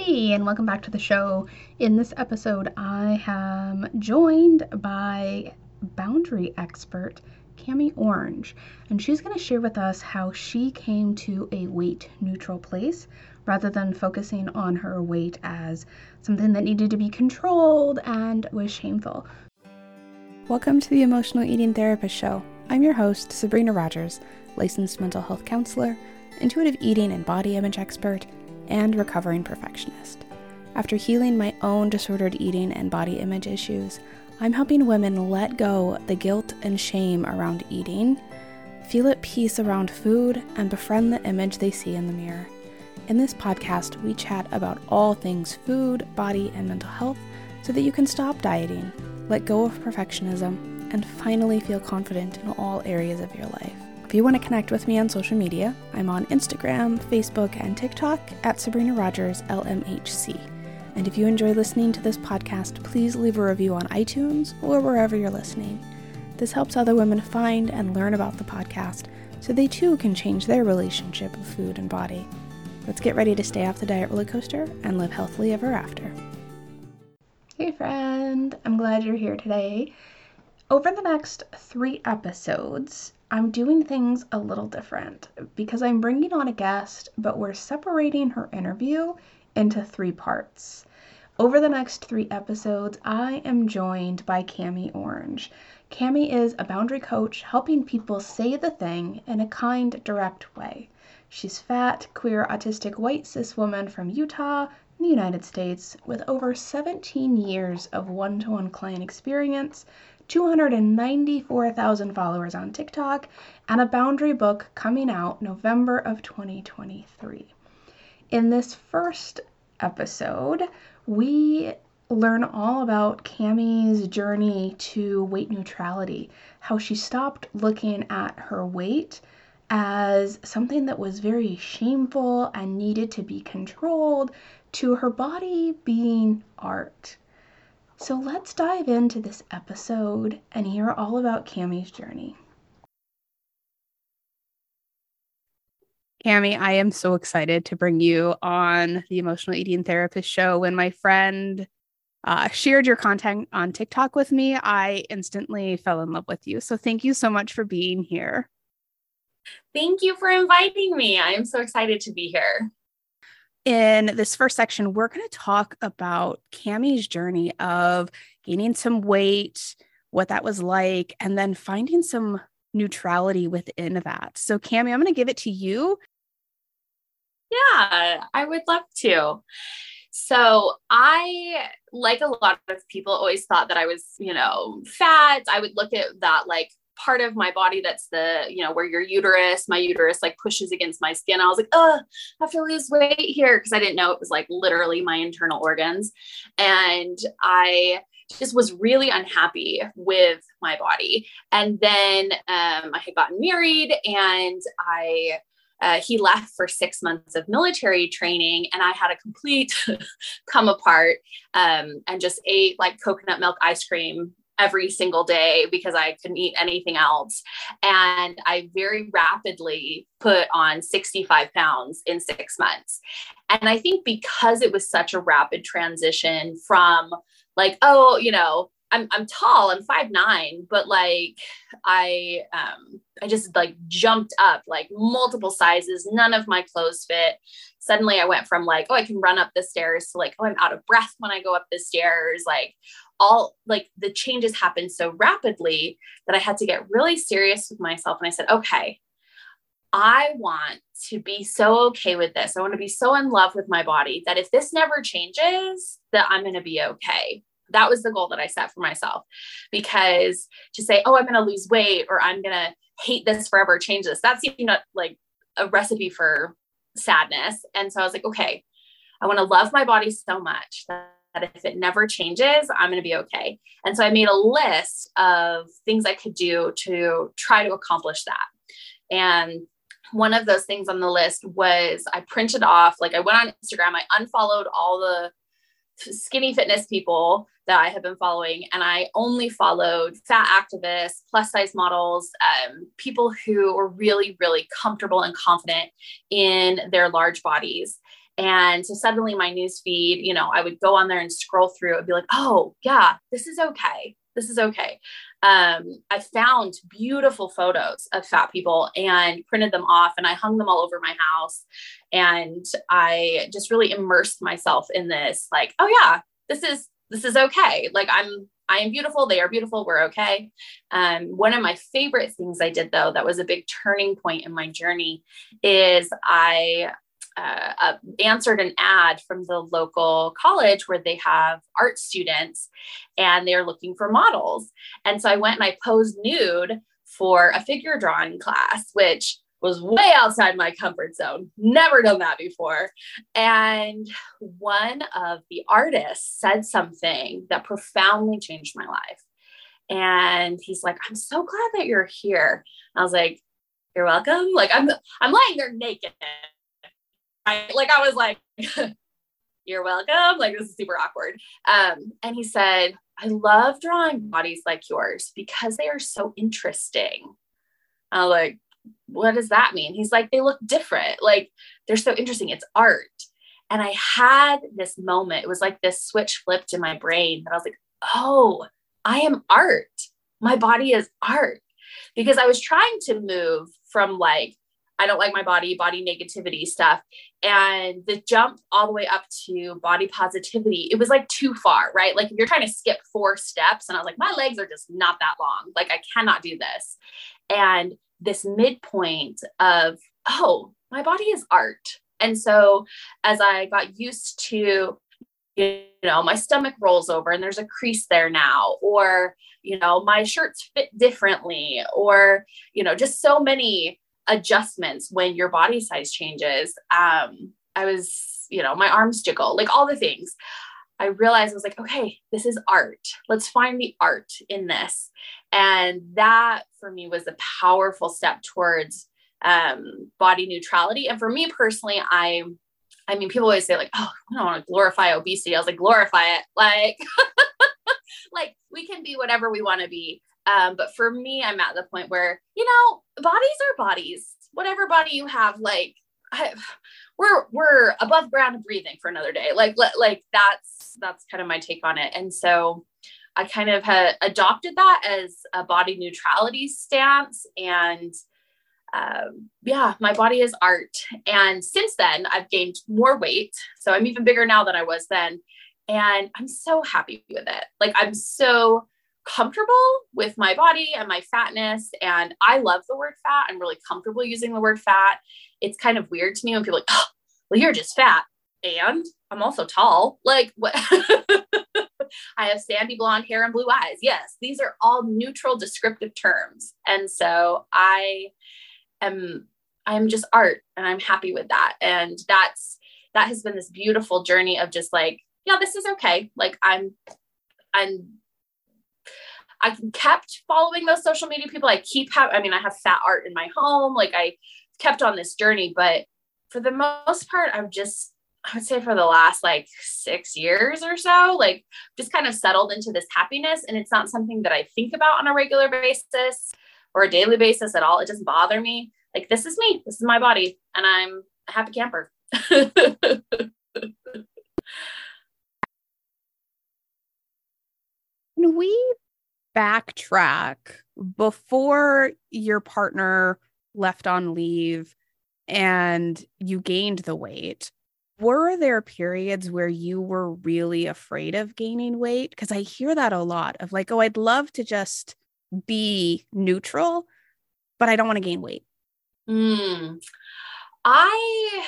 Hey, and welcome back to the show. In this episode, I am joined by boundary expert Kami Orange, and she's going to share with us how she came to a weight neutral place rather than focusing on her weight as something that needed to be controlled and was shameful. Welcome to the Emotional Eating Therapist Show. I'm your host, Sabrina Rogers, licensed mental health counselor, intuitive eating and body image expert and recovering perfectionist. After healing my own disordered eating and body image issues, I'm helping women let go the guilt and shame around eating, feel at peace around food, and befriend the image they see in the mirror. In this podcast, we chat about all things food, body, and mental health so that you can stop dieting, let go of perfectionism, and finally feel confident in all areas of your life. If you want to connect with me on social media, I'm on Instagram, Facebook, and TikTok at Sabrina Rogers LMHC. And if you enjoy listening to this podcast, please leave a review on iTunes or wherever you're listening. This helps other women find and learn about the podcast so they too can change their relationship with food and body. Let's get ready to stay off the diet roller coaster and live healthily ever after. Hey, friend, I'm glad you're here today. Over the next three episodes, I'm doing things a little different because I'm bringing on a guest, but we're separating her interview into three parts. Over the next three episodes, I am joined by Kami Orange. Kami is a boundary coach helping people say the thing in a kind, direct way. She's fat, queer, autistic, white cis woman from Utah, in the United States, with over 17 years of one to one client experience 294,000 followers on TikTok, and a boundary book coming out November of 2023. In this first episode, we learn all about Kami's journey to weight neutrality, how she stopped looking at her weight as something that was very shameful and needed to be controlled, to her body being art. So let's dive into this episode and hear all about Kami's journey. Kami, I am so excited to bring you on the Emotional Eating Therapist show. When my friend uh, shared your content on TikTok with me, I instantly fell in love with you. So thank you so much for being here. Thank you for inviting me. I am so excited to be here in this first section, we're going to talk about Kami's journey of gaining some weight, what that was like, and then finding some neutrality within that. So, Kami, I'm going to give it to you. Yeah, I would love to. So, I, like a lot of people, always thought that I was, you know, fat. I would look at that like part of my body that's the, you know, where your uterus, my uterus like pushes against my skin. I was like, oh, I have to lose weight here because I didn't know it was like literally my internal organs. And I just was really unhappy with my body. And then um, I had gotten married and I uh, he left for six months of military training and i had a complete come apart um, and just ate like coconut milk ice cream every single day because I couldn't eat anything else. And I very rapidly put on 65 pounds in six months. And I think because it was such a rapid transition from like, oh, you know, I'm I'm tall, I'm five nine, but like I um I just like jumped up like multiple sizes. None of my clothes fit. Suddenly I went from like, oh, I can run up the stairs to like, oh, I'm out of breath when I go up the stairs. Like all like the changes happened so rapidly that I had to get really serious with myself. And I said, okay, I want to be so okay with this. I want to be so in love with my body that if this never changes, that I'm going to be okay. That was the goal that I set for myself because to say, oh, I'm going to lose weight or I'm going to hate this forever, change this, that seemed like a recipe for sadness. And so I was like, okay, I want to love my body so much that if it never changes, I'm going to be okay. And so I made a list of things I could do to try to accomplish that. And one of those things on the list was I printed off, like I went on Instagram, I unfollowed all the skinny fitness people that I have been following, and I only followed fat activists, plus size models, um, people who were really, really comfortable and confident in their large bodies. And so suddenly my news feed, you know, I would go on there and scroll through and be like, oh, yeah, this is okay. This is okay. Um, I found beautiful photos of fat people and printed them off and I hung them all over my house. And I just really immersed myself in this, like, oh, yeah, this is this is okay. Like I'm I am beautiful. They are beautiful. We're okay. Um, one of my favorite things I did, though, that was a big turning point in my journey, is I uh, uh, answered an ad from the local college where they have art students and they're looking for models. And so I went and I posed nude for a figure drawing class, which was way outside my comfort zone. Never done that before. And one of the artists said something that profoundly changed my life. And he's like, I'm so glad that you're here. I was like, You're welcome. Like I'm I'm lying there naked. Like I was like, You're welcome. Like this is super awkward. Um, and he said, I love drawing bodies like yours because they are so interesting. I was like, what does that mean? He's like, they look different. Like they're so interesting. It's art. And I had this moment. It was like this switch flipped in my brain that I was like, oh, I am art. My body is art. Because I was trying to move from like, I don't like my body, body negativity stuff. And the jump all the way up to body positivity, it was like too far, right? Like if you're trying to skip four steps, and I was like, my legs are just not that long. Like I cannot do this. And this midpoint of, oh, my body is art. And so as I got used to, you know, my stomach rolls over and there's a crease there now, or, you know, my shirts fit differently, or, you know, just so many adjustments when your body size changes. Um, I was, you know, my arms jiggle, like all the things. I realized I was like, okay, this is art. Let's find the art in this. And that for me was a powerful step towards um, body neutrality. And for me personally, I, I mean, people always say like, oh, I don't want to glorify obesity. I was like, glorify it. Like, like we can be whatever we want to be. Um, but for me, I'm at the point where, you know, bodies are bodies. Whatever body you have, like I, we're we're above ground breathing for another day. Like like that's that's kind of my take on it. And so I kind of had adopted that as a body neutrality stance. And um, yeah, my body is art. And since then, I've gained more weight. So I'm even bigger now than I was then. And I'm so happy with it. Like I'm so comfortable with my body and my fatness. And I love the word fat. I'm really comfortable using the word fat. It's kind of weird to me when people like, oh, well, you're just fat. And I'm also tall. Like what? I have sandy blonde hair and blue eyes. Yes, these are all neutral descriptive terms. And so I am I'm just art and I'm happy with that. And that's that has been this beautiful journey of just like, yeah, this is okay. Like I'm I'm I kept following those social media people. I keep have, I mean, I have fat art in my home. Like I kept on this journey, but for the most part, I'm just, I would say for the last like six years or so, like just kind of settled into this happiness. And it's not something that I think about on a regular basis or a daily basis at all. It doesn't bother me. Like, this is me, this is my body, and I'm a happy camper. we backtrack before your partner left on leave and you gained the weight were there periods where you were really afraid of gaining weight because i hear that a lot of like oh i'd love to just be neutral but i don't want to gain weight mm. i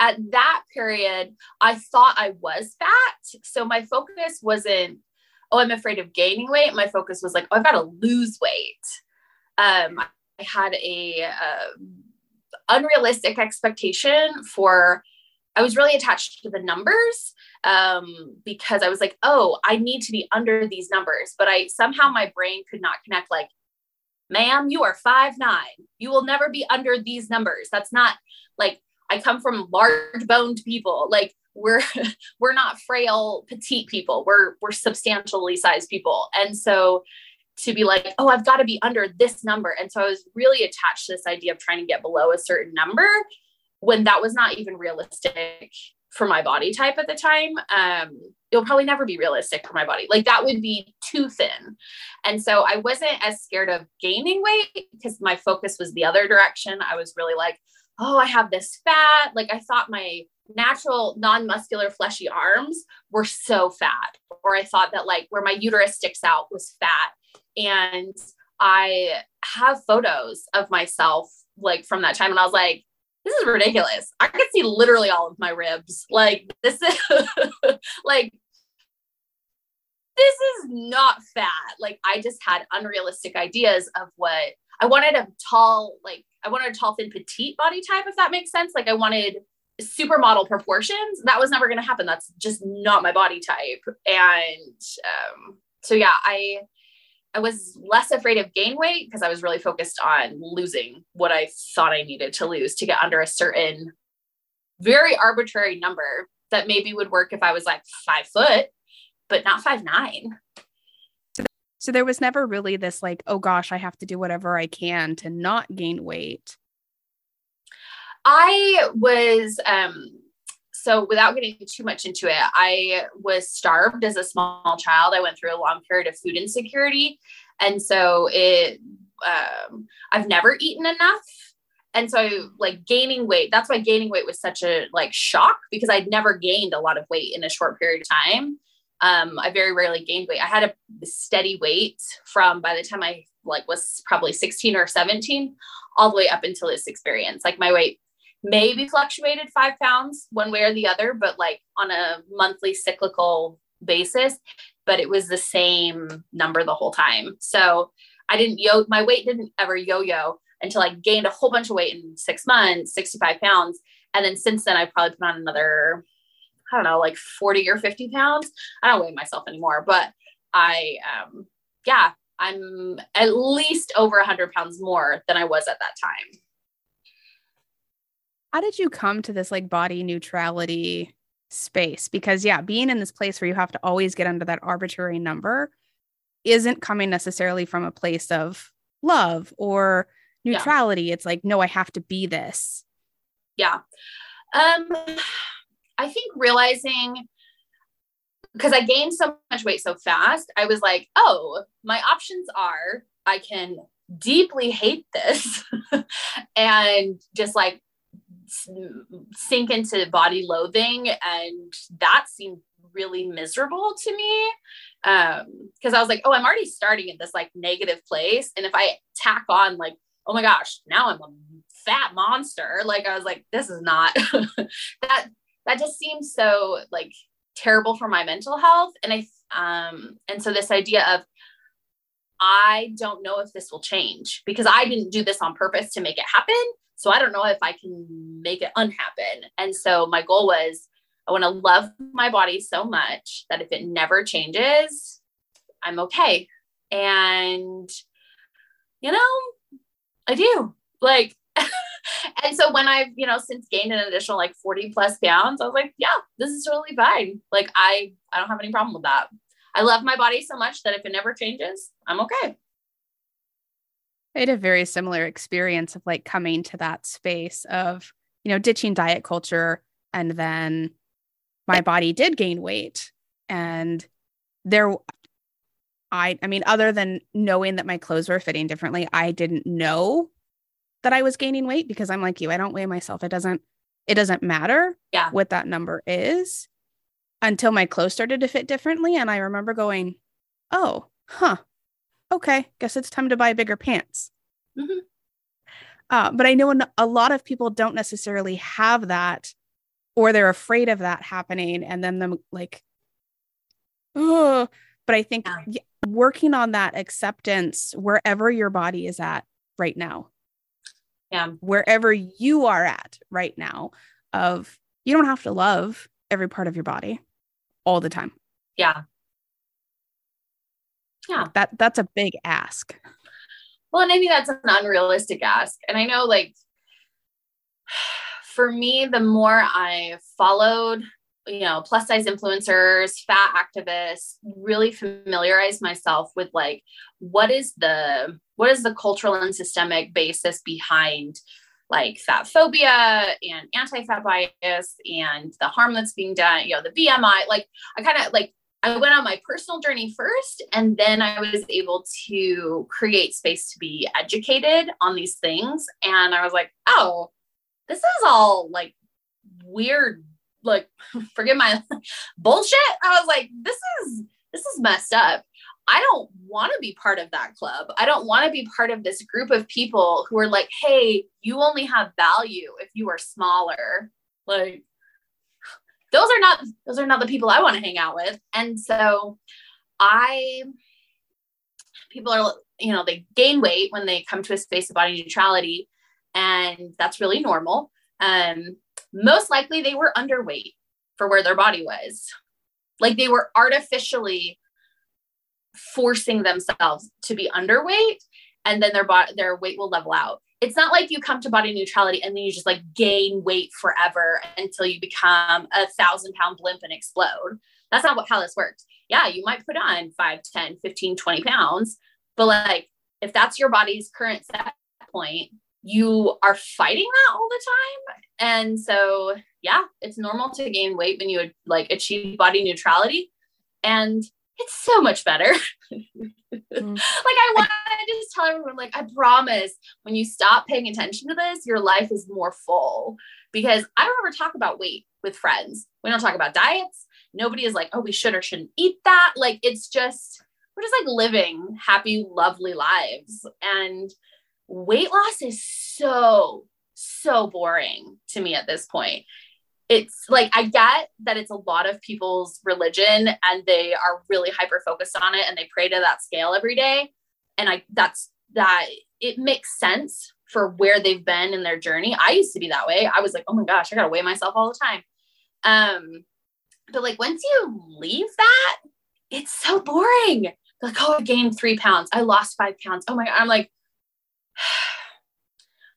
at that period i thought i was fat so my focus wasn't oh, I'm afraid of gaining weight. My focus was like, oh, I've got to lose weight. Um, I had a, uh, unrealistic expectation for. I was really attached to the numbers um, because I was like, oh, I need to be under these numbers. But I somehow my brain could not connect. Like, ma'am, you are five nine. You will never be under these numbers. That's not like I come from large boned people. Like we're we're not frail petite people we're we're substantially sized people and so to be like oh i've got to be under this number and so i was really attached to this idea of trying to get below a certain number when that was not even realistic for my body type at the time. Um, it'll probably never be realistic for my body. Like that would be too thin. And so I wasn't as scared of gaining weight because my focus was the other direction. I was really like, oh, I have this fat. Like I thought my natural non-muscular fleshy arms were so fat. Or I thought that like where my uterus sticks out was fat. And I have photos of myself like from that time. And I was like, this is ridiculous. I could see literally all of my ribs. Like this is like this is not fat. Like I just had unrealistic ideas of what I wanted a tall, like I wanted a tall, thin, petite body type, if that makes sense. Like I wanted supermodel proportions. That was never going to happen. That's just not my body type. And um, so yeah, I I was less afraid of gain weight because I was really focused on losing what I thought I needed to lose to get under a certain very arbitrary number that maybe would work if I was like five foot, but not five nine. So there was never really this like, oh gosh, I have to do whatever I can to not gain weight. I was um so without getting too much into it, I was starved as a small child. I went through a long period of food insecurity. And so it, um, I've never eaten enough. And so like gaining weight, that's why gaining weight was such a like shock because I'd never gained a lot of weight in a short period of time. Um, I very rarely gained weight. I had a steady weight from by the time I like was probably 16 or 17 all the way up until this experience. Like my weight maybe fluctuated five pounds one way or the other, but like on a monthly cyclical basis, but it was the same number the whole time. So I didn't yo, my weight didn't ever yo yo until I gained a whole bunch of weight in six months, 65 pounds. And then since then, I've probably put on another, I don't know, like 40 or 50 pounds. I don't weigh myself anymore, but I, um, yeah, I'm at least over 100 pounds more than I was at that time how did you come to this like body neutrality space? Because yeah, being in this place where you have to always get under that arbitrary number isn't coming necessarily from a place of love or neutrality. Yeah. It's like, no, I have to be this. Yeah. Um I think realizing because I gained so much weight so fast, I was like, oh, my options are I can deeply hate this and just like sink into body loathing and that seemed really miserable to me um because i was like oh i'm already starting in this like negative place and if i tack on like oh my gosh now i'm a fat monster like i was like this is not that that just seems so like terrible for my mental health and i um and so this idea of I don't know if this will change because I didn't do this on purpose to make it happen. So I don't know if I can make it unhappen. And so my goal was I want to love my body so much that if it never changes, I'm okay. And, you know, I do. Like, and so when I've, you know, since gained an additional like 40 plus pounds, I was like, yeah, this is totally fine. Like I I don't have any problem with that. I love my body so much that if it never changes, I'm okay. I had a very similar experience of like coming to that space of, you know, ditching diet culture. And then my body did gain weight. And there, I, I mean, other than knowing that my clothes were fitting differently, I didn't know that I was gaining weight because I'm like you, I don't weigh myself. It doesn't, it doesn't matter yeah. what that number is until my clothes started to fit differently. And I remember going, oh, huh, okay, guess it's time to buy bigger pants. Mm-hmm. Uh, but I know a lot of people don't necessarily have that, or they're afraid of that happening, and then them like, oh. But I think yeah. working on that acceptance wherever your body is at right now, yeah, wherever you are at right now, of you don't have to love every part of your body all the time. Yeah. Yeah. That that's a big ask. Well and maybe that's an unrealistic ask. And i know like for me the more i followed you know plus size influencers fat activists really familiarize myself with like what is the what is the cultural and systemic basis behind like fat phobia and anti-fat bias and the harm that's being done, you know, the BMI. Like I kind of like I went on my personal journey first, and then I was able to create space to be educated on these things. And I was like, oh, this is all like weird, like, forget my bullshit. I was like, this is this is messed up. I don't want to be part of that club. I don't want to be part of this group of people who are like, hey, you only have value if you are smaller. Like, those are not those are not the people I want to hang out with. And so I people are you know they gain weight when they come to a space of body neutrality and that's really normal. Um most likely they were underweight for where their body was. Like they were artificially forcing themselves to be underweight and then their body their weight will level out. It's not like you come to body neutrality and then you just like gain weight forever until you become a thousand pound blimp and explode. That's not what how this works. Yeah you might put on 5 10 15 20 pounds but like if that's your body's current set point you are fighting that all the time and so yeah it's normal to gain weight when you like achieve body neutrality and it's so much better. mm. Like I want to just tell everyone, like, I promise when you stop paying attention to this, your life is more full. Because I don't ever talk about weight with friends. We don't talk about diets. Nobody is like, oh, we should or shouldn't eat that. Like it's just, we're just like living happy, lovely lives. And weight loss is so, so boring to me at this point it's like I get that it's a lot of people's religion and they are really hyper focused on it and they pray to that scale every day. And I that's that it makes sense for where they've been in their journey. I used to be that way. I was like, oh my gosh, I gotta weigh myself all the time. Um, but like once you leave that, it's so boring. Like, oh, I gained three pounds, I lost five pounds. Oh my god, I'm like,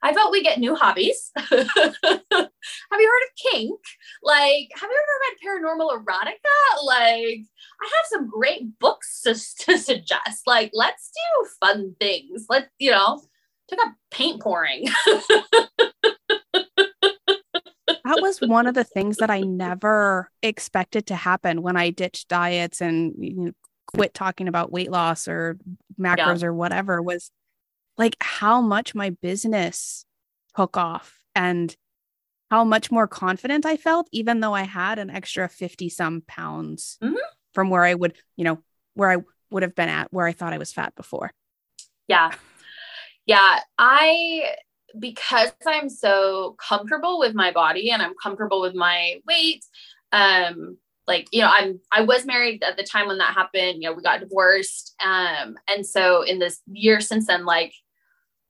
I thought we get new hobbies. have you heard of kink? Like, have you ever read paranormal erotica? Like, I have some great books to, to suggest. Like, let's do fun things. Let's, you know, took up paint pouring. that was one of the things that I never expected to happen when I ditched diets and you know, quit talking about weight loss or macros yeah. or whatever was like how much my business took off and how much more confident I felt, even though I had an extra 50 some pounds mm-hmm. from where I would, you know, where I would have been at where I thought I was fat before. Yeah. Yeah. I, because I'm so comfortable with my body and I'm comfortable with my weight, um, like you know i'm i was married at the time when that happened you know we got divorced um and so in this year since then like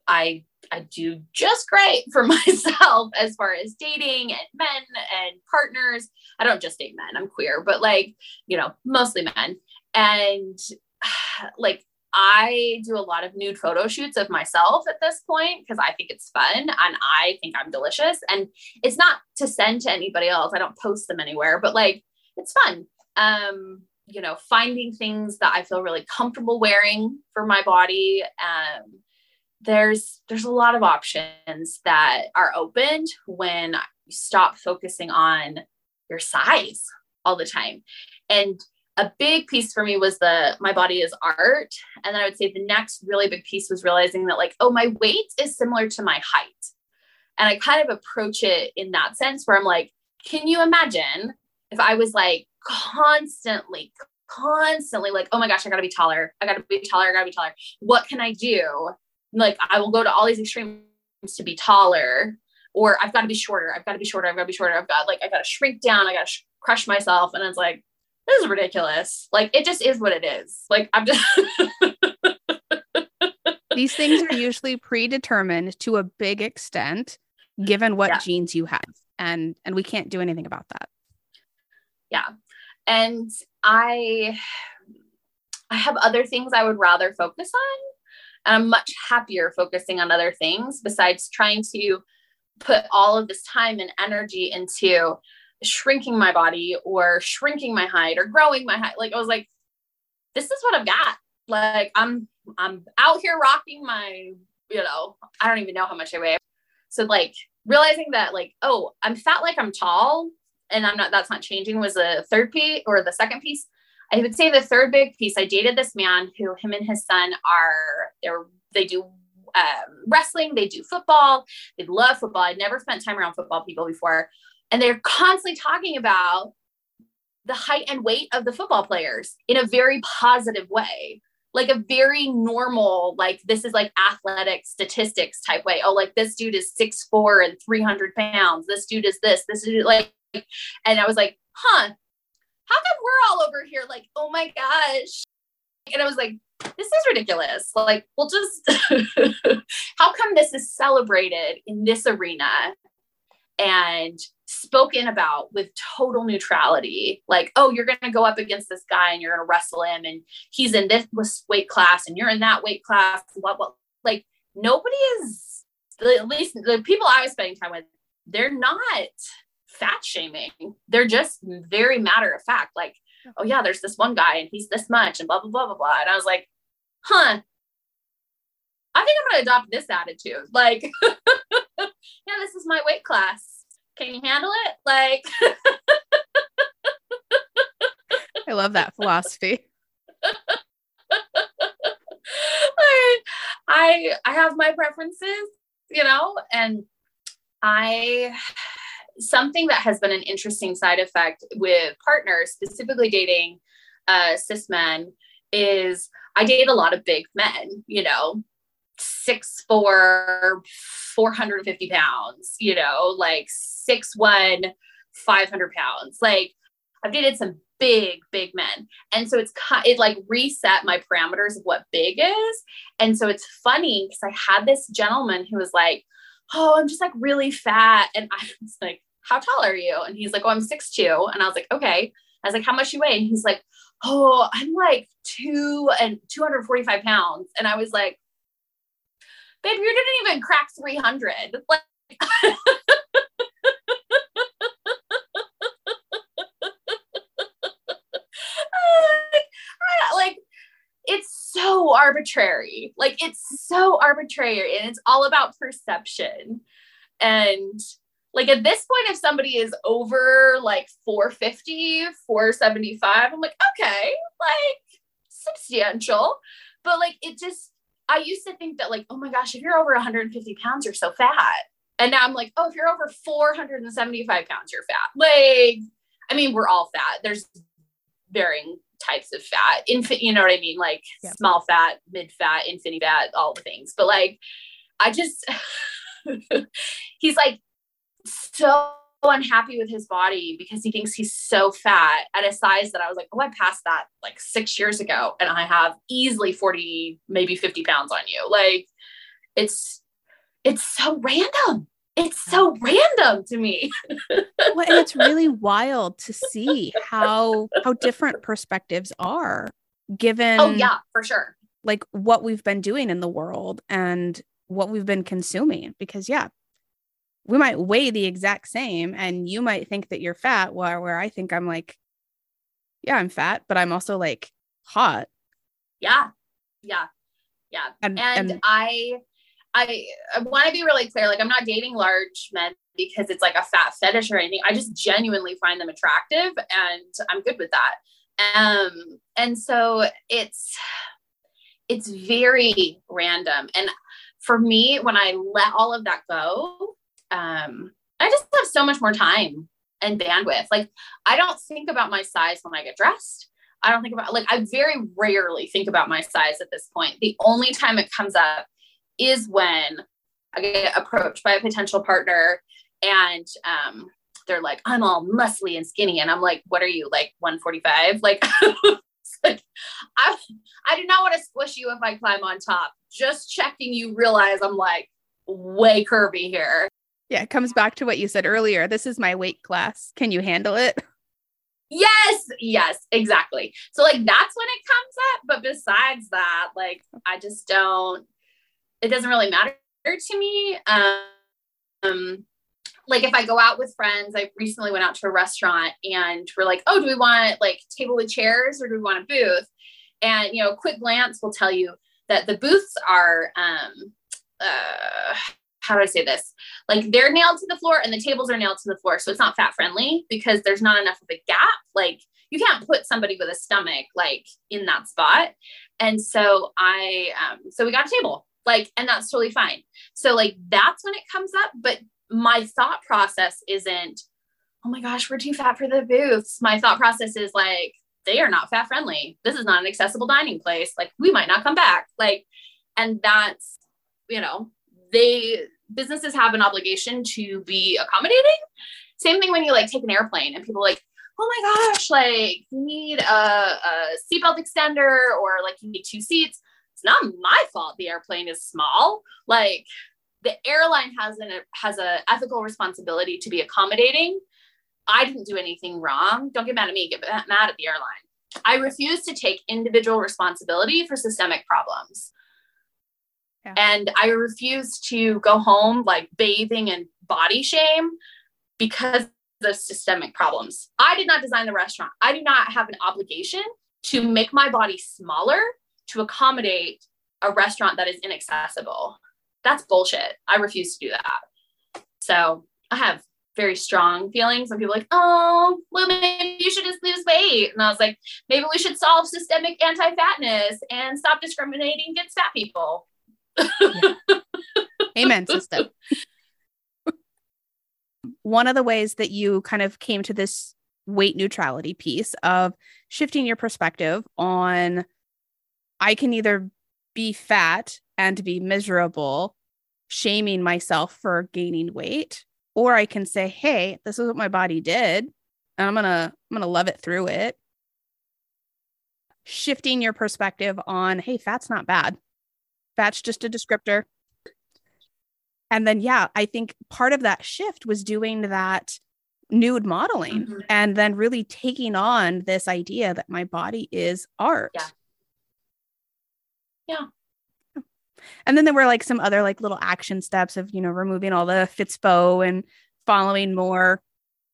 I I do just great for myself as far as dating and men and partners. I don't just date men, I'm queer, but like, you know, mostly men. And like I do a lot of nude photo shoots of myself at this point because I think it's fun and I think I'm delicious. And it's not to send to anybody else. I don't post them anywhere, but like it's fun. Um, you know, finding things that I feel really comfortable wearing for my body. Um, there's there's a lot of options that are opened when you stop focusing on your size all the time. And a big piece for me was the my body is art. And then i would say the next really big piece was realizing that like oh my weight is similar to my height. And i kind of approach it in that sense where i'm like can you imagine if i was like constantly constantly like oh my gosh i gotta be taller. I gotta be taller. I gotta be taller. What can i do like I will go to all these extremes to be taller, or I've got to be shorter. I've got to be shorter. I've got to be shorter. I've got like I got to shrink down. I got to sh- crush myself, and it's like this is ridiculous. Like it just is what it is. Like I'm just. These things are usually predetermined to a big extent, given what yeah. genes you have, and and we can't do anything about that. Yeah, and I I have other things I would rather focus on and I'm much happier focusing on other things besides trying to put all of this time and energy into shrinking my body or shrinking my height or growing my height. Like I was like, this is what I've got. Like I'm I'm out here rocking my, you know, I don't even know how much I weigh. So like realizing that like, oh, I'm fat like I'm tall and I'm not that's not changing was the third piece or the second piece. I would say the third big piece. I dated this man who him and his son are they're they do um, wrestling, they do football, they love football. I'd never spent time around football people before, and they're constantly talking about the height and weight of the football players in a very positive way like a very normal, like this is like athletic statistics type way. Oh, like this dude is six four and 300 pounds. This dude is this, this is like, and I was like, huh, how come we're all over here like, oh my gosh. And I was like, this is ridiculous. Like, we'll just, how come this is celebrated in this arena and spoken about with total neutrality like oh you're going to go up against this guy and you're going to wrestle him and he's in this weight class and you're in that weight class what what like nobody is at least the people i was spending time with they're not fat shaming. They're just very matter of fact. Like oh yeah there's this one guy and he's this much and blah blah blah blah blah. And i was like huh i think i'm going to adopt this attitude. Like yeah this is my weight class. Can you handle it? Like, I love that philosophy. I I have my preferences, you know, and I something that has been an interesting side effect with partners, specifically dating uh, cis men, is I date a lot of big men, you know, six four, 450 pounds, you know, like six one, 500 pounds. Like I've dated some big, big men. And so it's it like reset my parameters of what big is. And so it's funny because I had this gentleman who was like, Oh, I'm just like really fat. And I was like, How tall are you? And he's like, Oh, I'm six two. And I was like, Okay. I was like, How much you weigh? And he's like, Oh, I'm like two and 245 pounds. And I was like, babe, you didn't even crack 300. Like, like arbitrary. Like it's so arbitrary and it's all about perception. And like at this point, if somebody is over like 450, 475, I'm like, okay, like substantial. But like it just I used to think that like, oh my gosh, if you're over 150 pounds, you're so fat. And now I'm like, oh, if you're over 475 pounds, you're fat. Like, I mean, we're all fat. There's varying types of fat. Infant, you know what I mean? Like small fat, mid fat, infinity fat, all the things. But like, I just, he's like so unhappy with his body because he thinks he's so fat at a size that I was like, oh, I passed that like six years ago and I have easily 40, maybe 50 pounds on you. Like it's it's so random. It's so random to me. well, and it's really wild to see how how different perspectives are given Oh yeah, for sure. Like what we've been doing in the world and what we've been consuming because yeah, we might weigh the exact same and you might think that you're fat where, where i think i'm like yeah i'm fat but i'm also like hot yeah yeah yeah and, and, and i i, I want to be really clear like i'm not dating large men because it's like a fat fetish or anything i just genuinely find them attractive and i'm good with that um and so it's it's very random and for me when i let all of that go um, I just have so much more time and bandwidth. Like I don't think about my size when I get dressed. I don't think about like I very rarely think about my size at this point. The only time it comes up is when I get approached by a potential partner and um, they're like, I'm all muscly and skinny. And I'm like, what are you like 145? Like, like I, I do not want to squish you if I climb on top. Just checking you realize I'm like way curvy here. Yeah, it comes back to what you said earlier. This is my weight class. Can you handle it? Yes, yes, exactly. So like that's when it comes up, but besides that, like I just don't it doesn't really matter to me. Um like if I go out with friends, I recently went out to a restaurant and we're like, "Oh, do we want like table with chairs or do we want a booth?" And you know, a quick glance will tell you that the booths are um uh how do I say this? Like they're nailed to the floor and the tables are nailed to the floor. So it's not fat friendly because there's not enough of a gap. Like you can't put somebody with a stomach like in that spot. And so I, um, so we got a table like, and that's totally fine. So like that's when it comes up. But my thought process isn't, oh my gosh, we're too fat for the booths. My thought process is like, they are not fat friendly. This is not an accessible dining place. Like we might not come back. Like, and that's, you know, they businesses have an obligation to be accommodating. Same thing when you like take an airplane and people like, oh my gosh, like you need a, a seatbelt extender or like you need two seats. Not my fault the airplane is small. Like the airline has an has a ethical responsibility to be accommodating. I didn't do anything wrong. Don't get mad at me. Get mad at the airline. I refuse to take individual responsibility for systemic problems. Yeah. And I refuse to go home like bathing in body shame because of systemic problems. I did not design the restaurant. I do not have an obligation to make my body smaller to accommodate a restaurant that is inaccessible. That's bullshit. I refuse to do that. So I have very strong feelings when people like, oh, well, maybe you should just lose weight. And I was like, maybe we should solve systemic anti-fatness and stop discriminating against fat people. Yeah. Amen, sister. One of the ways that you kind of came to this weight neutrality piece of shifting your perspective on I can either be fat and be miserable, shaming myself for gaining weight, or I can say, "Hey, this is what my body did, and I'm going to I'm going to love it through it." Shifting your perspective on, "Hey, fat's not bad. Fat's just a descriptor." And then yeah, I think part of that shift was doing that nude modeling mm-hmm. and then really taking on this idea that my body is art. Yeah yeah. And then there were like some other like little action steps of you know removing all the fitspo and following more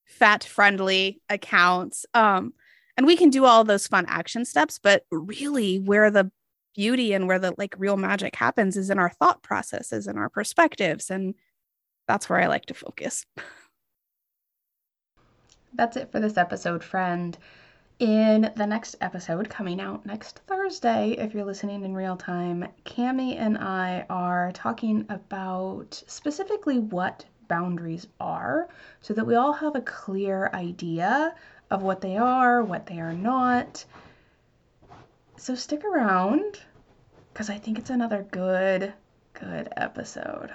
fat friendly accounts. Um and we can do all those fun action steps but really where the beauty and where the like real magic happens is in our thought processes and our perspectives and that's where i like to focus. That's it for this episode friend in the next episode coming out next Thursday, if you're listening in real time, Kami and I are talking about specifically what boundaries are so that we all have a clear idea of what they are, what they are not. So stick around because I think it's another good, good episode.